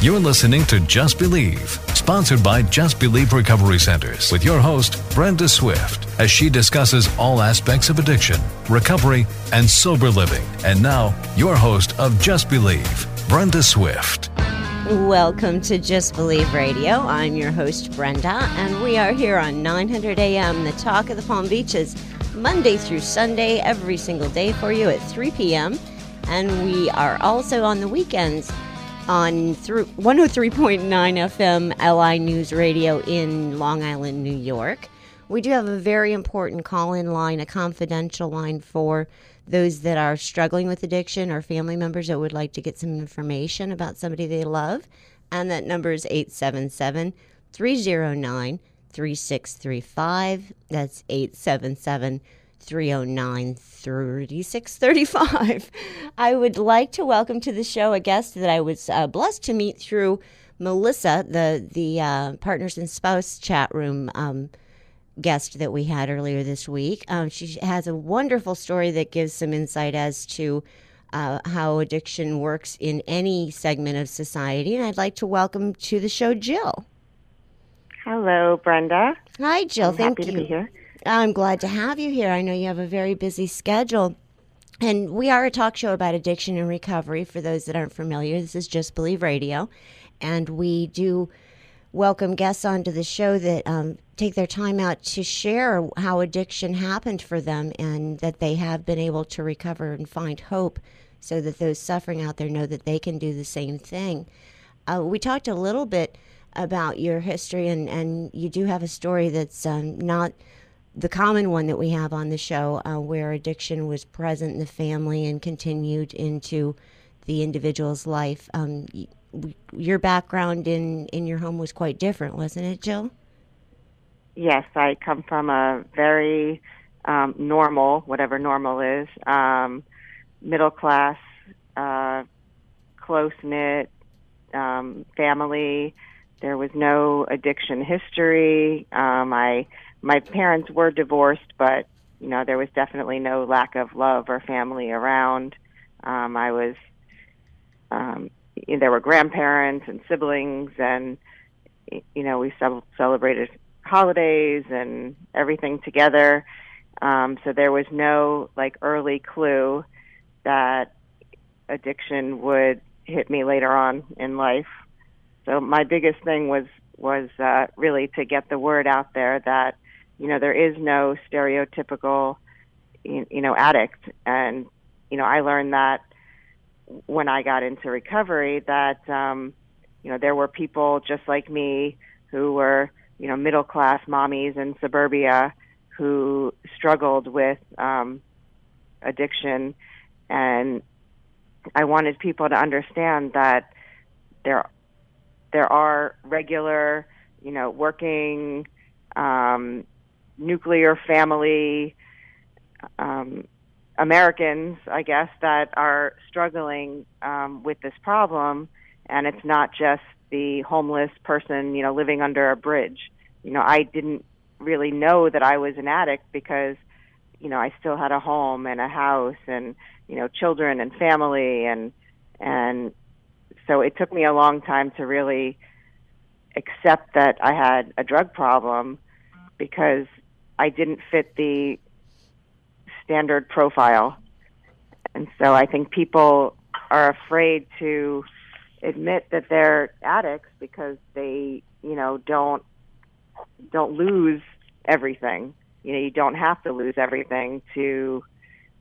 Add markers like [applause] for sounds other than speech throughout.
You're listening to Just Believe, sponsored by Just Believe Recovery Centers, with your host, Brenda Swift, as she discusses all aspects of addiction, recovery, and sober living. And now, your host of Just Believe, Brenda Swift. Welcome to Just Believe Radio. I'm your host, Brenda, and we are here on 900 AM, the talk of the Palm Beaches, Monday through Sunday, every single day for you at 3 p.m. And we are also on the weekends on through 103.9 FM LI News Radio in Long Island, New York. We do have a very important call in line, a confidential line for those that are struggling with addiction or family members that would like to get some information about somebody they love. And that number is 877 309 3635. That's 877 309 3635. [laughs] I would like to welcome to the show a guest that I was uh, blessed to meet through Melissa, the, the uh, Partners and Spouse chat room um, guest that we had earlier this week. Um, she has a wonderful story that gives some insight as to uh, how addiction works in any segment of society. And I'd like to welcome to the show Jill. Hello, Brenda. Hi, Jill. I'm Thank happy you. to be here. I'm glad to have you here. I know you have a very busy schedule. And we are a talk show about addiction and recovery. For those that aren't familiar, this is Just Believe Radio. And we do welcome guests onto the show that um, take their time out to share how addiction happened for them and that they have been able to recover and find hope so that those suffering out there know that they can do the same thing. Uh, we talked a little bit about your history, and, and you do have a story that's um, not the common one that we have on the show, uh, where addiction was present in the family and continued into the individual's life. Um, your background in, in your home was quite different, wasn't it, Jill? Yes, I come from a very um, normal, whatever normal is, um, middle class, uh, close knit um, family. There was no addiction history. Um, I my parents were divorced, but you know there was definitely no lack of love or family around. Um, I was um, there were grandparents and siblings, and you know we celebrated holidays and everything together. Um, so there was no like early clue that addiction would hit me later on in life. So my biggest thing was was uh, really to get the word out there that you know there is no stereotypical you know addict, and you know I learned that when I got into recovery that um, you know there were people just like me who were you know middle class mommies in suburbia who struggled with um, addiction, and I wanted people to understand that there there are regular, you know, working um, nuclear family um, Americans, I guess, that are struggling um, with this problem, and it's not just the homeless person, you know, living under a bridge. You know, I didn't really know that I was an addict because, you know, I still had a home and a house and you know children and family and and so it took me a long time to really accept that I had a drug problem because I didn't fit the standard profile. And so I think people are afraid to admit that they're addicts because they, you know, don't don't lose everything. You know, you don't have to lose everything to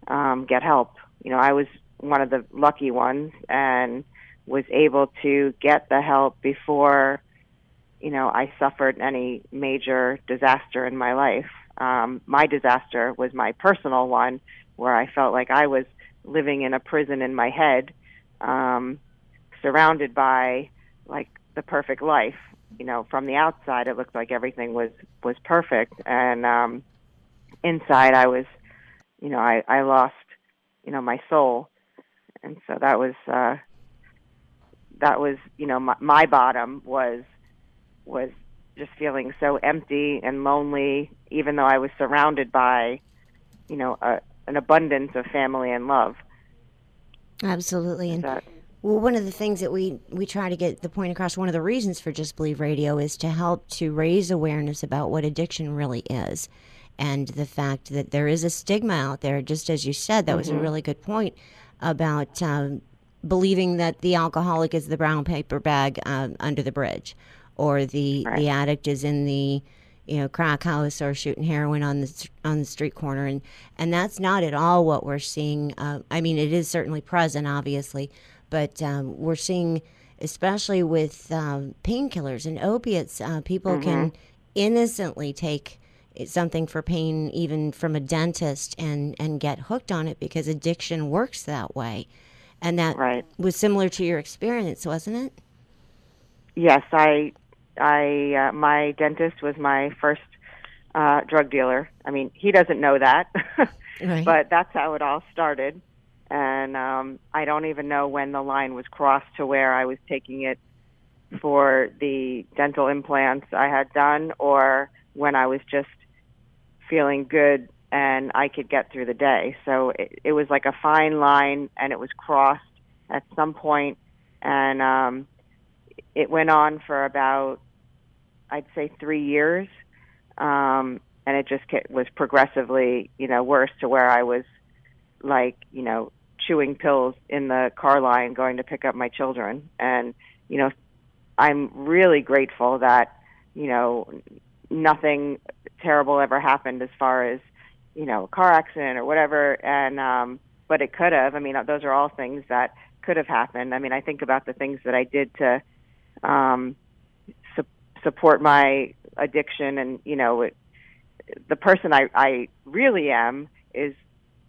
um, get help. You know, I was one of the lucky ones and was able to get the help before, you know, I suffered any major disaster in my life. Um, my disaster was my personal one, where I felt like I was living in a prison in my head, um, surrounded by like the perfect life. You know, from the outside, it looked like everything was was perfect, and um, inside, I was, you know, I I lost, you know, my soul, and so that was uh, that was, you know, my, my bottom was was just feeling so empty and lonely, even though I was surrounded by, you know, a, an abundance of family and love. Absolutely. And That, Well, one of the things that we, we try to get the point across, one of the reasons for Just Believe Radio is to help to raise awareness about what addiction really is and the fact that there is a stigma out there, just as you said, that mm-hmm. was a mm-hmm. really good point about um, believing that the alcoholic is the brown paper bag um, under the bridge or the, right. the addict is in the you know crack house or shooting heroin on the on the street corner and and that's not at all what we're seeing uh, I mean it is certainly present obviously but um, we're seeing, especially with um, painkillers and opiates, uh, people mm-hmm. can innocently take something for pain, even from a dentist, and and get hooked on it because addiction works that way. And that right. was similar to your experience, wasn't it? Yes, I, I, uh, my dentist was my first uh, drug dealer. I mean, he doesn't know that, [laughs] right. but that's how it all started and um, I don't even know when the line was crossed to where I was taking it for the dental implants I had done, or when I was just feeling good and I could get through the day. So it, it was like a fine line, and it was crossed at some point, and um, it went on for about, I'd say, three years, um, and it just was progressively, you know, worse to where I was like, you know, chewing pills in the car line going to pick up my children. And, you know, I'm really grateful that, you know, nothing terrible ever happened as far as, you know, a car accident or whatever. And, um, but it could have. I mean, those are all things that could have happened. I mean, I think about the things that I did to, um, support my addiction and, you know, it, the person I, I really am is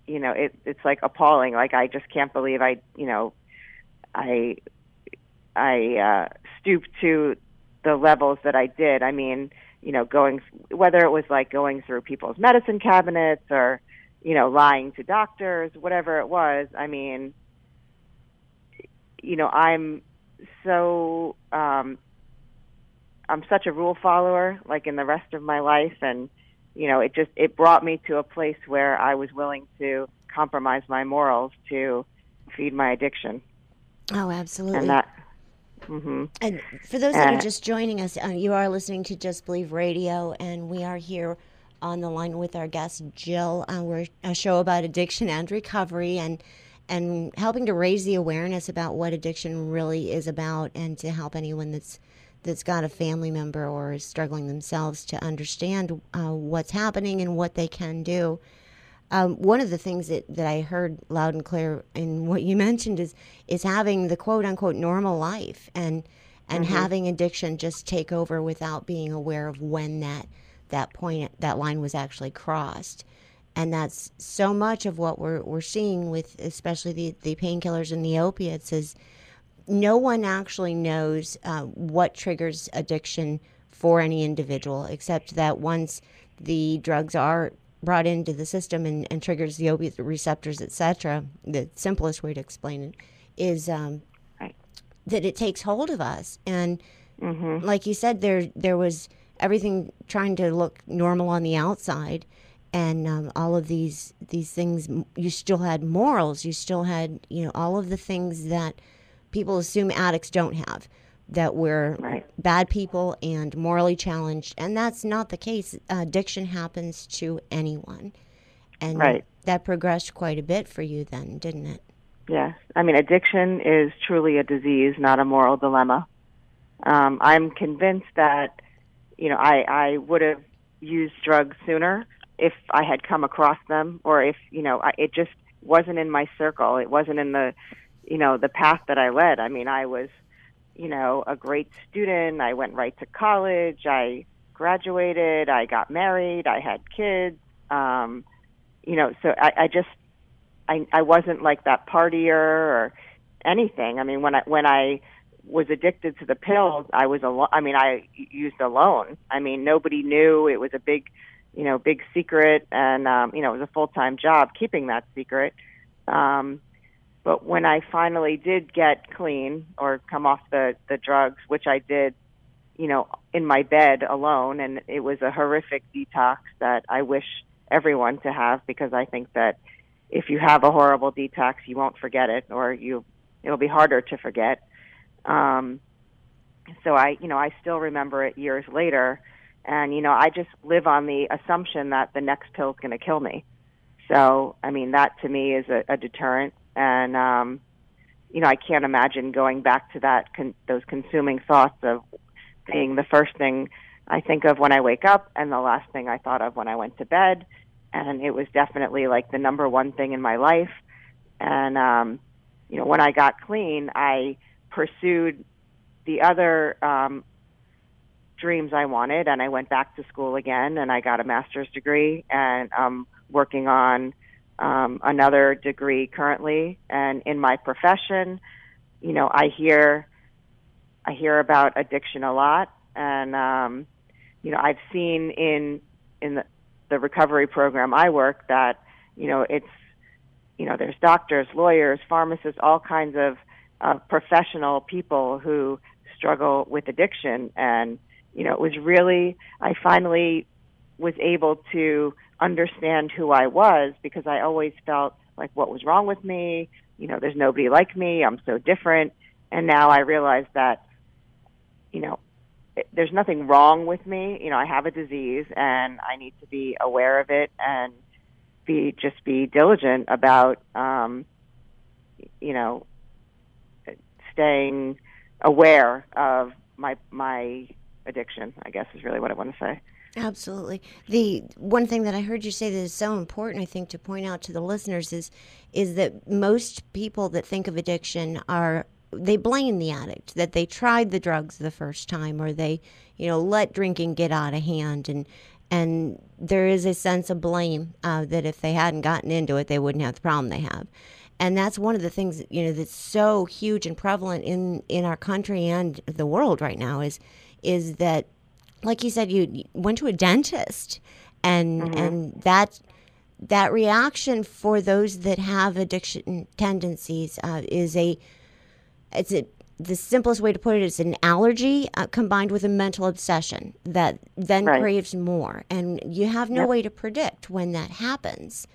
you know, it, it's like appalling. Like I just can't believe I, you know, I, I uh, stooped to the levels that I did. I mean, you know, going whether it was like going through people's medicine cabinets or, you know, lying to doctors, whatever it was. I mean, you know, I'm so um, I'm such a rule follower, like in the rest of my life, and you know, it just it brought me to a place where I was willing to compromise my morals to feed my addiction. Oh, absolutely. And that. Mm-hmm. And for those that are just joining us, uh, you are listening to Just Believe Radio, and we are here on the line with our guest Jill. Uh, we're a show about addiction and recovery, and and helping to raise the awareness about what addiction really is about, and to help anyone that's that's got a family member or is struggling themselves to understand uh, what's happening and what they can do. Um, one of the things that, that I heard loud and clear in what you [laughs] mentioned is is having the quote unquote normal life and and mm-hmm. having addiction just take over without being aware of when that that point that line was actually crossed. And that's so much of what we're we're seeing with especially the, the painkillers and the opiates is no one actually knows uh, what triggers addiction for any individual, except that once the drugs are brought into the system and, and triggers the opiate receptors, etc., the simplest way to explain it is um, right. that it takes hold of us. And mm-hmm. like you said, there there was everything trying to look normal on the outside, and um, all of these these things. You still had morals. You still had you know all of the things that people assume addicts don't have that we're right. bad people and morally challenged and that's not the case. Addiction happens to anyone. And right. that progressed quite a bit for you then didn't it? Yes. I mean addiction is truly a disease not a moral dilemma. Um, i'm convinced that you know i i would have used drugs sooner if i had come across them or if you know I, it just wasn't in my circle. It wasn't in the you know the path that I led. I mean, I was you know a great student. I went right to college. I graduated. I got married. I had kids. Um, you know, so I, I just I I wasn't like that partier or anything. I mean, when I when I was addicted to the pills, I was alone. I mean, I used alone. I mean, nobody knew. It was a big, you know, big secret, and um, you know, it was a full time job keeping that secret. Um, but when I finally did get clean or come off the, the drugs, which I did, you know, in my bed alone, and it was a horrific detox that I wish everyone to have because I think that if you have a horrible detox, you won't forget it, or you it'll be harder to forget. Um, so I, you know, I still remember it years later, and you know, I just live on the assumption that the next pill is going to kill me. So, I mean, that to me is a, a deterrent, and um, you know, I can't imagine going back to that con- those consuming thoughts of being the first thing I think of when I wake up and the last thing I thought of when I went to bed. And it was definitely like the number one thing in my life. And, um, you know, when I got clean, I pursued the other um, dreams I wanted, and I went back to school again, and I got a master's degree, and I'm working on um, another degree currently. And in my profession, you know, I hear I hear about addiction a lot, and um, you know, I've seen in in the, the recovery program I work that you know it's you know there's doctors, lawyers, pharmacists, all kinds of uh, professional people who struggle with addiction, and you know it was really I finally was able to understand who I was because I always felt like what was wrong with me. You know, there's nobody like me. I'm so different. And now I realize that, you know, there's nothing wrong with me. You know, I have a disease and I need to be aware of it and be just be diligent about, um, you know, staying aware of my my addiction. I guess is really what I want to say. Absolutely. The one thing that I heard you say that is so important, I think, to point out to the listeners is is that most people that think of addiction are they blame the addict that they tried the drugs the first time or they you know let drinking get out of hand and and there is a sense of blame uh, that if they hadn't gotten into it they wouldn't have the problem they have and that's one of the things you know that's so huge and prevalent in in our country and the world right now is is that like you said you went to a dentist and mm-hmm. and that that reaction for those that have addiction tendencies uh, is a it's a, the simplest way to put it is an allergy uh, combined with a mental obsession that then right. craves more. And you have no yep. way to predict when that happens.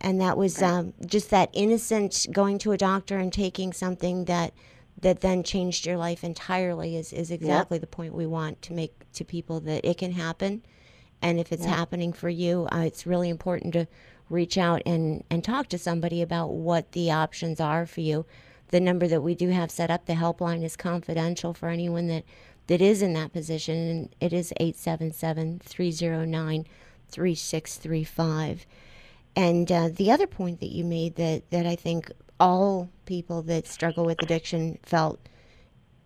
And that was right. um, just that innocent going to a doctor and taking something that that then changed your life entirely is, is exactly yep. the point we want to make to people that it can happen. And if it's yep. happening for you, uh, it's really important to reach out and, and talk to somebody about what the options are for you the number that we do have set up, the helpline is confidential for anyone that, that is in that position, and it is 877 309 3635. And uh, the other point that you made that, that I think all people that struggle with addiction felt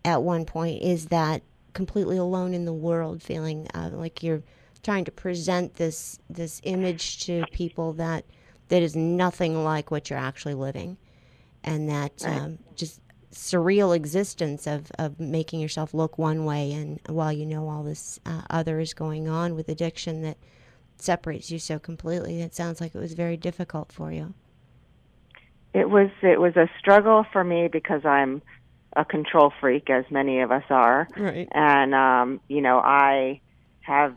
at one point is that completely alone in the world, feeling uh, like you're trying to present this this image to people that that is nothing like what you're actually living and that right. um, just surreal existence of, of making yourself look one way and while you know all this uh, other is going on with addiction that separates you so completely it sounds like it was very difficult for you it was it was a struggle for me because i'm a control freak as many of us are. Right. And um you know i have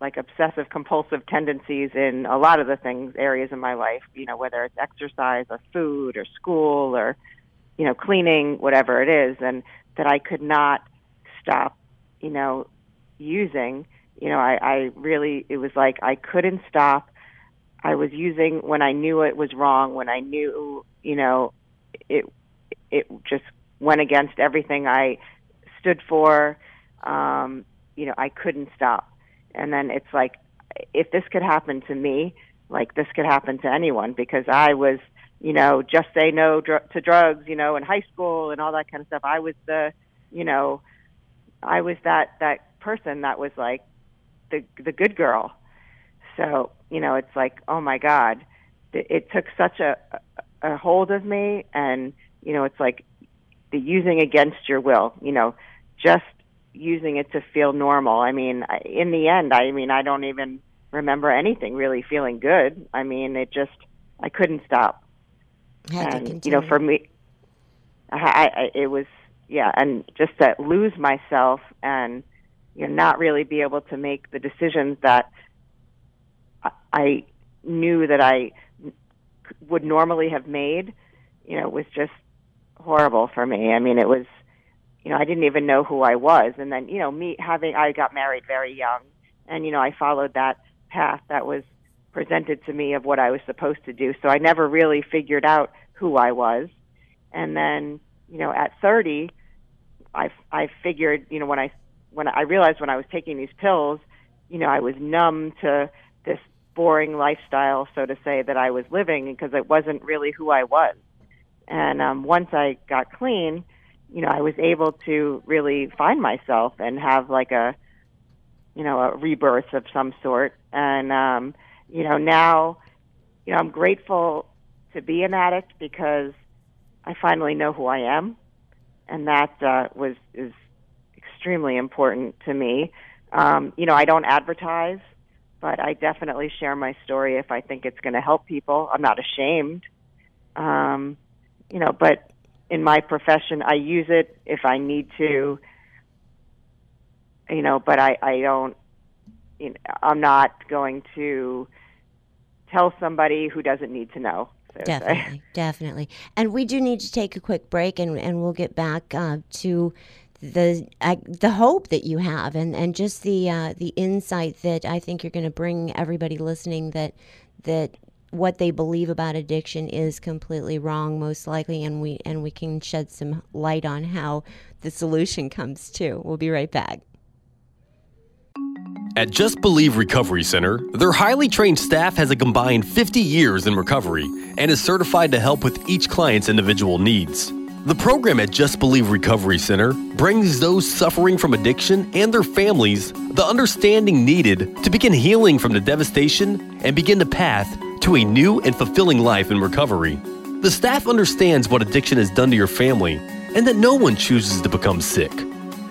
like obsessive compulsive tendencies in a lot of the things areas in my life you know whether it's exercise or food or school or you know cleaning whatever it is and that i could not stop you know using. You know i i really it was like i couldn't stop. I was using when i knew it was wrong when i knew you know it it just went against everything i stood for. Um you know i couldn't stop. And then it's like if this could happen to me like this could happen to anyone because i was you know just say no dr- to drugs you know in high school and all that kind of stuff. I was the you know i was that that person that was like the the good girl. So you know it's like oh my god it, it took such a a hold of me and you know it's like the using against your will you know just using it to feel normal. I mean, in the end, I mean, I don't even remember anything really feeling good. I mean, it just I couldn't stop. and you know, for me, I, I it was yeah, and just to lose myself and you know not really be able to make the decisions that I knew that I would normally have made. You know, was just horrible for me. I mean, it was, you know, I didn't even know who I was. And then, you know, me having, I got married very young. And, you know, I followed that path that was presented to me of what I was supposed to do. So I never really figured out who I was. And then, you know, at 30, I, I figured, you know, when I, when I realized when I was taking these pills, you know, I was numb to this boring lifestyle, so to say, that I was living because it wasn't really who I was. And um, once I got clean, you know, I was able to really find myself and have like a, you know, a rebirth of some sort. And, um, you know, now, you know, I'm grateful to be an addict because I finally know who I am. And that uh, was, is extremely important to me. Um, you know, I don't advertise, but I definitely share my story if I think it's going to help people. I'm not ashamed. Um, you know, but in my profession, I use it if I need to. You know, but I, I don't. You know, I'm not going to tell somebody who doesn't need to know. So definitely, [laughs] definitely. And we do need to take a quick break, and, and we'll get back uh, to the uh, the hope that you have, and, and just the uh, the insight that I think you're going to bring everybody listening that that what they believe about addiction is completely wrong most likely and we and we can shed some light on how the solution comes too. We'll be right back. At Just Believe Recovery Center, their highly trained staff has a combined 50 years in recovery and is certified to help with each client's individual needs. The program at Just Believe Recovery Center brings those suffering from addiction and their families the understanding needed to begin healing from the devastation and begin the path to a new and fulfilling life in recovery. The staff understands what addiction has done to your family and that no one chooses to become sick.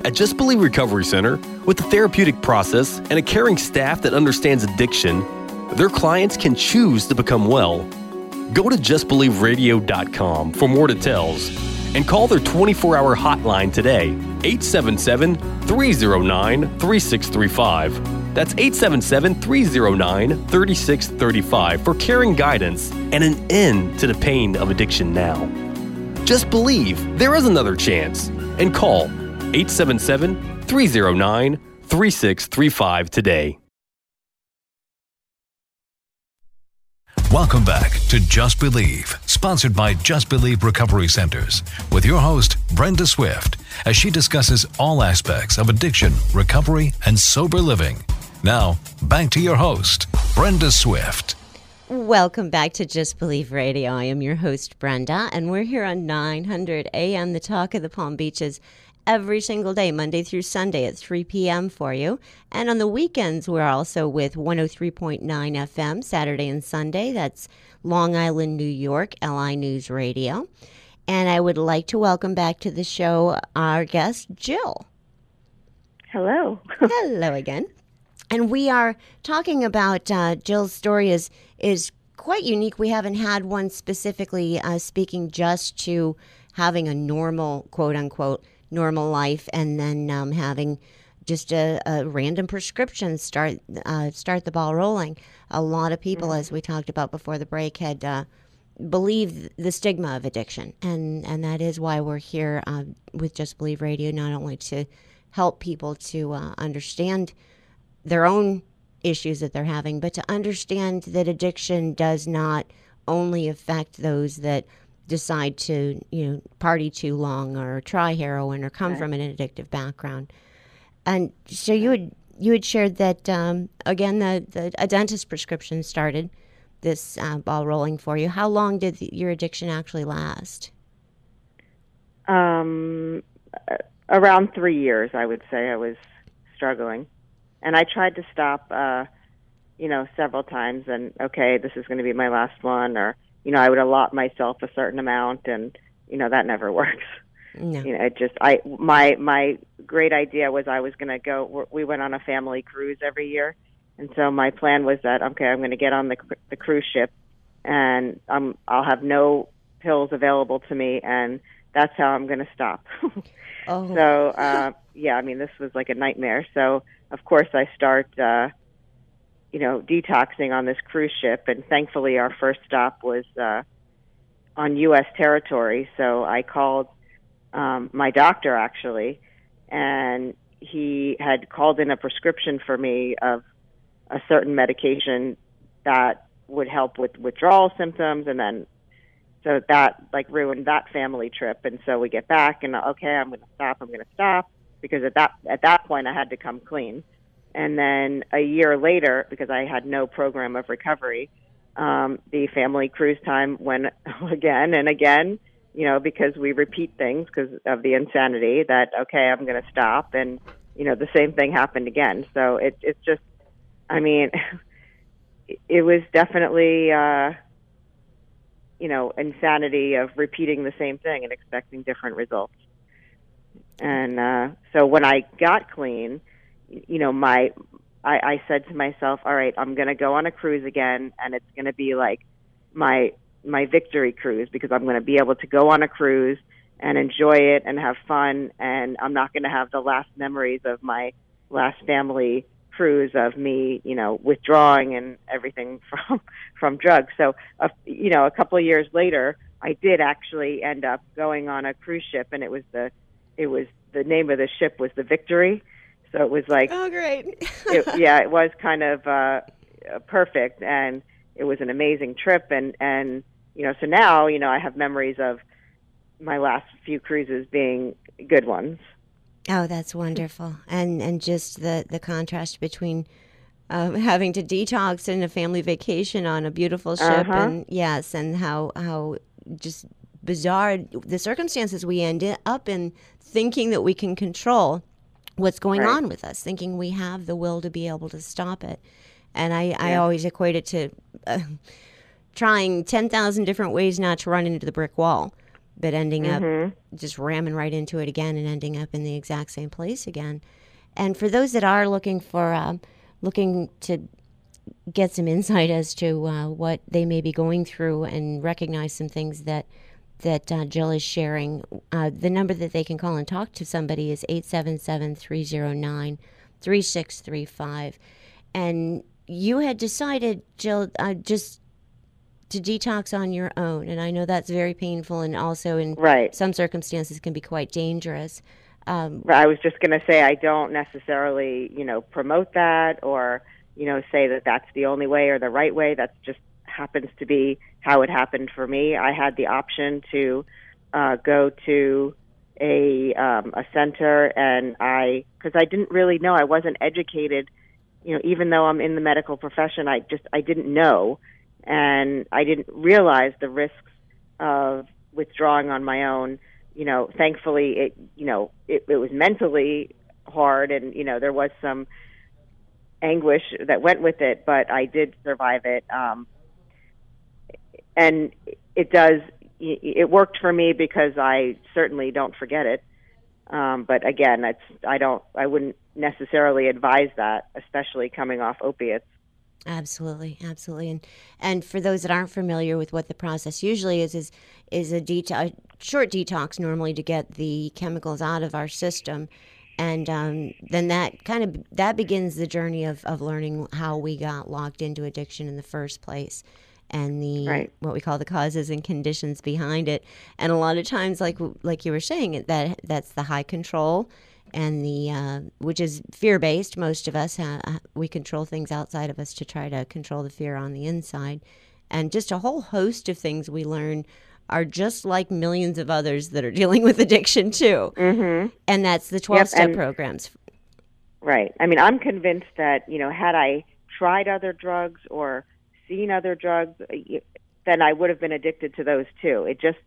At Just Believe Recovery Center, with a therapeutic process and a caring staff that understands addiction, their clients can choose to become well. Go to justbelieveradio.com for more details and call their 24 hour hotline today, 877 309 3635. That's 877 309 3635 for caring guidance and an end to the pain of addiction now. Just believe there is another chance and call 877 309 3635 today. Welcome back to Just Believe, sponsored by Just Believe Recovery Centers, with your host, Brenda Swift, as she discusses all aspects of addiction, recovery, and sober living. Now, back to your host, Brenda Swift. Welcome back to Just Believe Radio. I am your host, Brenda, and we're here on 900 AM, the talk of the Palm Beaches, every single day, Monday through Sunday at 3 p.m. for you. And on the weekends, we're also with 103.9 FM, Saturday and Sunday. That's Long Island, New York, LI News Radio. And I would like to welcome back to the show our guest, Jill. Hello. [laughs] Hello again. And we are talking about uh, Jill's story is is quite unique. We haven't had one specifically uh, speaking just to having a normal quote unquote normal life and then um, having just a, a, random prescription start uh, start the ball rolling. A lot of people, mm-hmm. as we talked about before the break, had uh, believed the stigma of addiction, and and that is why we're here uh, with Just Believe Radio, not only to help people to uh, understand their own issues that they're having, but to understand that addiction does not only affect those that decide to you know party too long or try heroin or come right. from an addictive background. And so you had you had shared that um, again the, the a dentist prescription started this uh, ball rolling for you. How long did the, your addiction actually last? Um, around three years, I would say. I was struggling, and I tried to stop. Uh, you know, several times, and okay, this is going to be my last one, or you know, I would allot myself a certain amount, and you know that never [laughs] works. No. You know, it just I my my great idea was I was going to go. We went on a family cruise every year, and so my plan was that okay, I'm going to get on the the cruise ship, and um I'll have no pills available to me, and that's how I'm going to stop. [laughs] oh. So uh, yeah, I mean this was like a nightmare. So of course I start. Uh, you know, detoxing on this cruise ship. And thankfully, our first stop was uh, on U.S. territory. So I called um, my doctor actually, and he had called in a prescription for me of a certain medication that would help with withdrawal symptoms, and then so that like ruined that family trip. And so we get back, and okay, I'm going to stop. I'm going to stop because at that at that point I had to come clean. And then a year later, because I had no program of recovery, um, the family cruise time went [laughs] again and again. You know, because we repeat things because of the insanity. That okay, I'm going to stop, and you know the same thing happened again. So it, it's just, I mean, [laughs] it was definitely. Uh, you know, insanity of repeating the same thing and expecting different results. And uh, so when I got clean, you know, my I, I said to myself, all right, I'm going to go on a cruise again, and it's going to be like my my victory cruise because I'm going to be able to go on a cruise and enjoy it and have fun, and I'm not going to have the last memories of my last family cruise of me, you know, withdrawing and everything [laughs] from from drugs. So, uh, you know, a couple of years later, I did actually end up going on a cruise ship, and it was the it was the name of the ship was the Victory. So it was like oh great, [laughs] it, yeah, it was kind of uh, perfect, and it was an amazing trip, and and you know, so now you know I have memories of my last few cruises being good ones. Oh, that's wonderful, and and just the the contrast between um, [laughs] having to detox and a family vacation on a beautiful ship, Uh-huh. and yes, and how how just bizarre the circumstances we end up in, thinking that we can control what's going Right. on with us, thinking we have the will to be able to stop it, and I I always equate it to. Uh, Trying 10,000 different ways not to run into the brick wall, but ending up just ramming right into it again and ending up in the exact same place again. And for those that are looking for, uh, looking to get some insight as to uh, what they may be going through and recognize some things that that uh, Jill is sharing, uh, the number that they can call and talk to somebody is 877-309-3635. And you had decided, Jill, uh, just to detox on your own. And I know that's very painful and also in Right. some circumstances can be quite dangerous. Um, I was just going to say I don't necessarily, you know, promote that or, you know, say that that's the only way or the right way. That just happens to be how it happened for me. I had the option to uh, go to a um, a center, and I because I didn't really know, I wasn't educated. You know, even though I'm in the medical profession, I just I didn't know, and I didn't realize the risks of withdrawing on my own you know, thankfully it, you know, it, it was mentally hard and, you know, there was some anguish that went with it, but I did survive it. Um, and it does, it worked for me because I certainly don't forget it. Um, but again, it's, I don't, I wouldn't necessarily advise that, especially coming off opiates. Absolutely, absolutely, and and for those that aren't familiar with what the process usually is, is is a, det- a short detox normally to get the chemicals out of our system, and um, then that kind of that begins the journey of of learning how we got locked into addiction in the first place, and the Right. what we call the causes and conditions behind it, and a lot of times, like like you were saying, that that's the high control and the uh, which is fear based. Most of us uh, we control things outside of us to try to control the fear on the inside, and just a whole host of things we learn are just like millions of others that are [laughs] dealing with addiction too. Mm-hmm. And that's the twelve step programs. Right. I mean, I'm convinced that, you know, had I tried other drugs or seen other drugs, then I would have been addicted to those too. It just,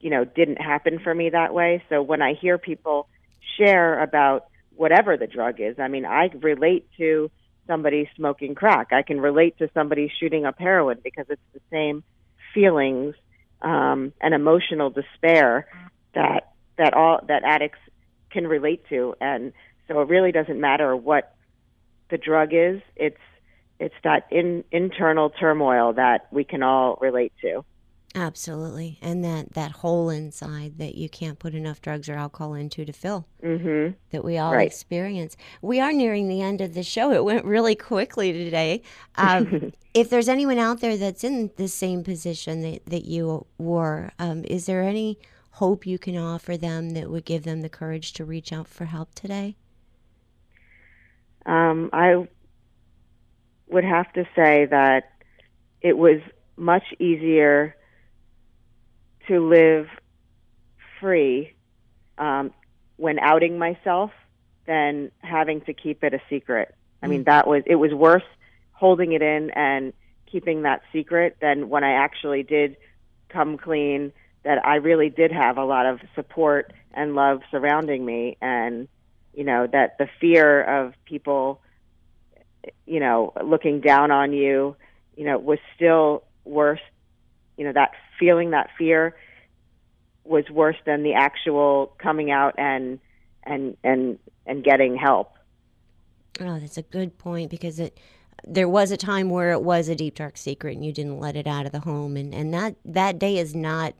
you know, didn't happen for me that way. So when I hear people share about whatever the drug is, I mean, I relate to somebody smoking crack. I can relate to somebody shooting up heroin because it's the same feelings um, and emotional despair that that all that addicts can relate to, and so it really doesn't matter what the drug is. It's it's that in, internal turmoil that we can all relate to. Absolutely, and that that hole inside that you can't put enough drugs or alcohol into to fill. Mm-hmm. That we all Right. experience. We are nearing the end of the show. It went really quickly today. [laughs] Um, if there's anyone out there that's in the same position that, that you were, um, is there any hope you can offer them that would give them the courage to reach out for help today? Um, I would have to say that it was much easier to live free um, when outing myself than having to keep it a secret. I mean, that was it was worse holding it in and keeping that secret than when I actually did come clean. That I really did have a lot of support and love surrounding me, and you know that the fear of people, you know, looking down on you, you know, was still worse. You know, that feeling that fear was worse than the actual coming out and and and and getting help. Oh, that's a good point because it there was a time where it was a deep dark secret and you didn't let it out of the home and and that that day is not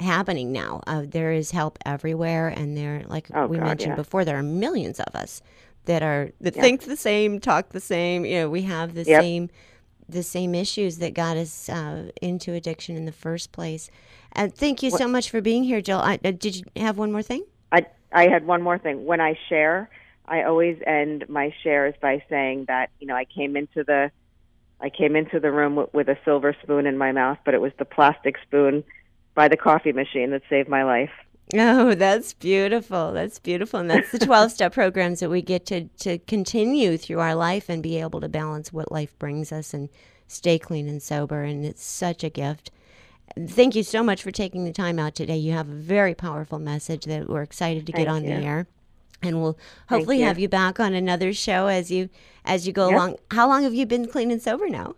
happening now. Uh, there is help everywhere and there like Oh, we God, mentioned yeah. before there are millions of us that are that Yeah. think the same, talk the same, you know, we have the Yep. same the same issues that got us uh, into addiction in the first place. And thank you so much for being here, Jill. I, uh, did you have one more thing? I I had one more thing. When I share, I always end my shares by saying that you know I came into the I came into the room with, with a silver spoon in my mouth, but it was the plastic spoon by the coffee machine that saved my life. Oh, that's beautiful. That's beautiful. And that's the [laughs] 12 step programs that we get to, to continue through our life and be able to balance what life brings us and stay clean and sober. And it's such a gift. Thank you so much for taking the time out today. You have a very powerful message that we're excited to get Thank on you. the air. And we'll hopefully you. have you back on another show as you as you go Yep. along. How long have you been clean and sober now?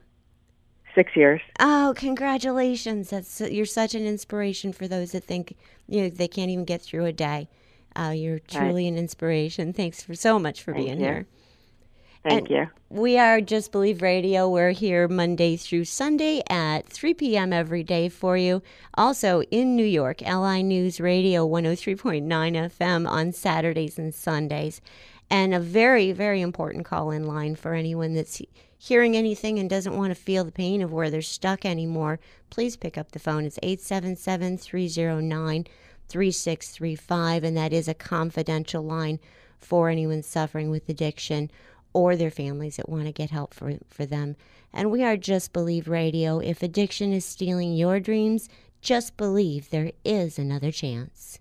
Six years. Oh, congratulations! That's you're such an inspiration for those that think you know they can't even get through a day. Uh, you're truly an inspiration. Thanks for so much for Thank being you. here. Thank And- you. We are Just Believe Radio. We're here Monday through Sunday at 3 p.m. every day for you. Also in New York, LI News Radio 103.9 FM on Saturdays and Sundays. And a very, very important call in line for anyone that's hearing anything and doesn't want to feel the pain of where they're stuck anymore. Please pick up the phone. It's 877 309 3635, and that is a confidential line for anyone suffering with addiction or their families that want to get help for, for them. And we are Just Believe Radio. If addiction is stealing your dreams, just believe there is another chance.